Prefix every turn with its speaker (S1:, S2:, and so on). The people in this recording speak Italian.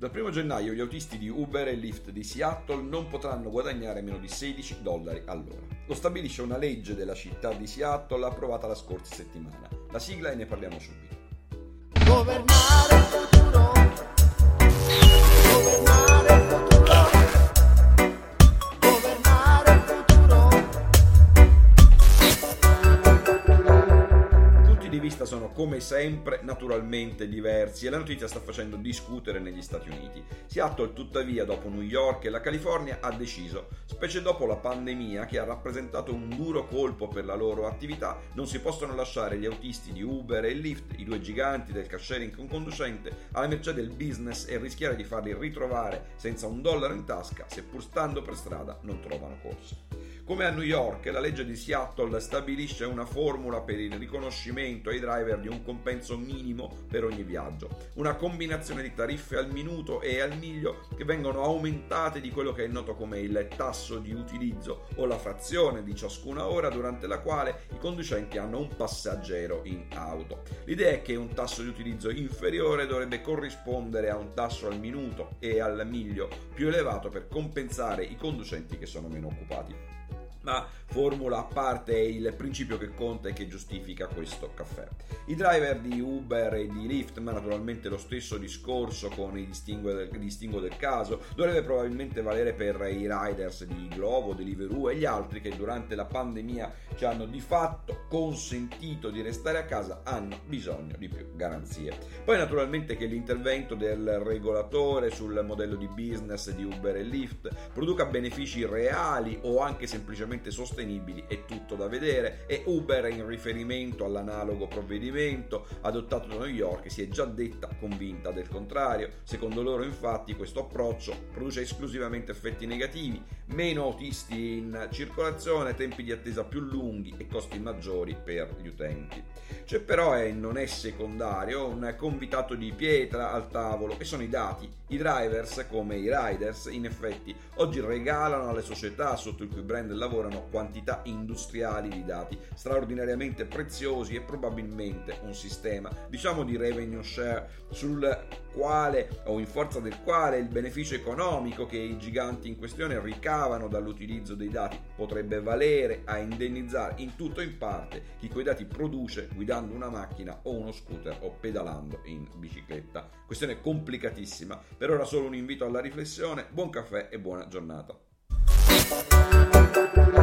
S1: Dal 1 gennaio gli autisti di Uber e Lyft di Seattle non potranno guadagnare meno di 16 dollari all'ora. Lo stabilisce una legge della città di Seattle approvata la scorsa settimana. La sigla e ne parliamo subito. Governare vista sono come sempre naturalmente diversi e la notizia sta facendo discutere negli Stati Uniti. Seattle tuttavia dopo New York e la California ha deciso, specie dopo la pandemia che ha rappresentato un duro colpo per la loro attività, non si possono lasciare gli autisti di Uber e Lyft, i due giganti del car sharing con conducente, alla mercé del business e rischiare di farli ritrovare senza un dollaro in tasca se pur stando per strada non trovano corso. Come a New York, la legge di Seattle stabilisce una formula per il riconoscimento ai driver di un compenso minimo per ogni viaggio, una combinazione di tariffe al minuto e al miglio che vengono aumentate di quello che è noto come il tasso di utilizzo o la frazione di ciascuna ora durante la quale i conducenti hanno un passeggero in auto. L'idea è che un tasso di utilizzo inferiore dovrebbe corrispondere a un tasso al minuto e al miglio più elevato per compensare i conducenti che sono meno occupati ma formula a parte il principio che conta e che giustifica questo caffè. I driver di Uber e di Lyft, ma naturalmente lo stesso discorso con i distinguo del, distinguo del caso, dovrebbe probabilmente valere per i riders di Glovo, Deliveroo e gli altri che durante la pandemia ci hanno di fatto consentito di restare a casa, hanno bisogno di più garanzie. Poi naturalmente che l'intervento del regolatore sul modello di business di Uber e Lyft produca benefici reali o anche semplicemente economicamente sostenibili è tutto da vedere e Uber in riferimento all'analogo provvedimento adottato da New York si è già detta convinta del contrario. Secondo loro infatti questo approccio produce esclusivamente effetti negativi, meno autisti in circolazione, tempi di attesa più lunghi e costi maggiori per gli utenti. C'è però e non è secondario un convitato di pietra al tavolo e sono i dati. I drivers come i riders in effetti oggi regalano alle società sotto il cui brand lavorano lavorano quantità industriali di dati straordinariamente preziosi e probabilmente un sistema, diciamo di revenue share, sul quale o in forza del quale il beneficio economico che i giganti in questione ricavano dall'utilizzo dei dati potrebbe valere a indennizzare in tutto o in parte chi quei dati produce guidando una macchina o uno scooter o pedalando in bicicletta. Questione complicatissima, per ora solo un invito alla riflessione, buon caffè e buona giornata. Thank you.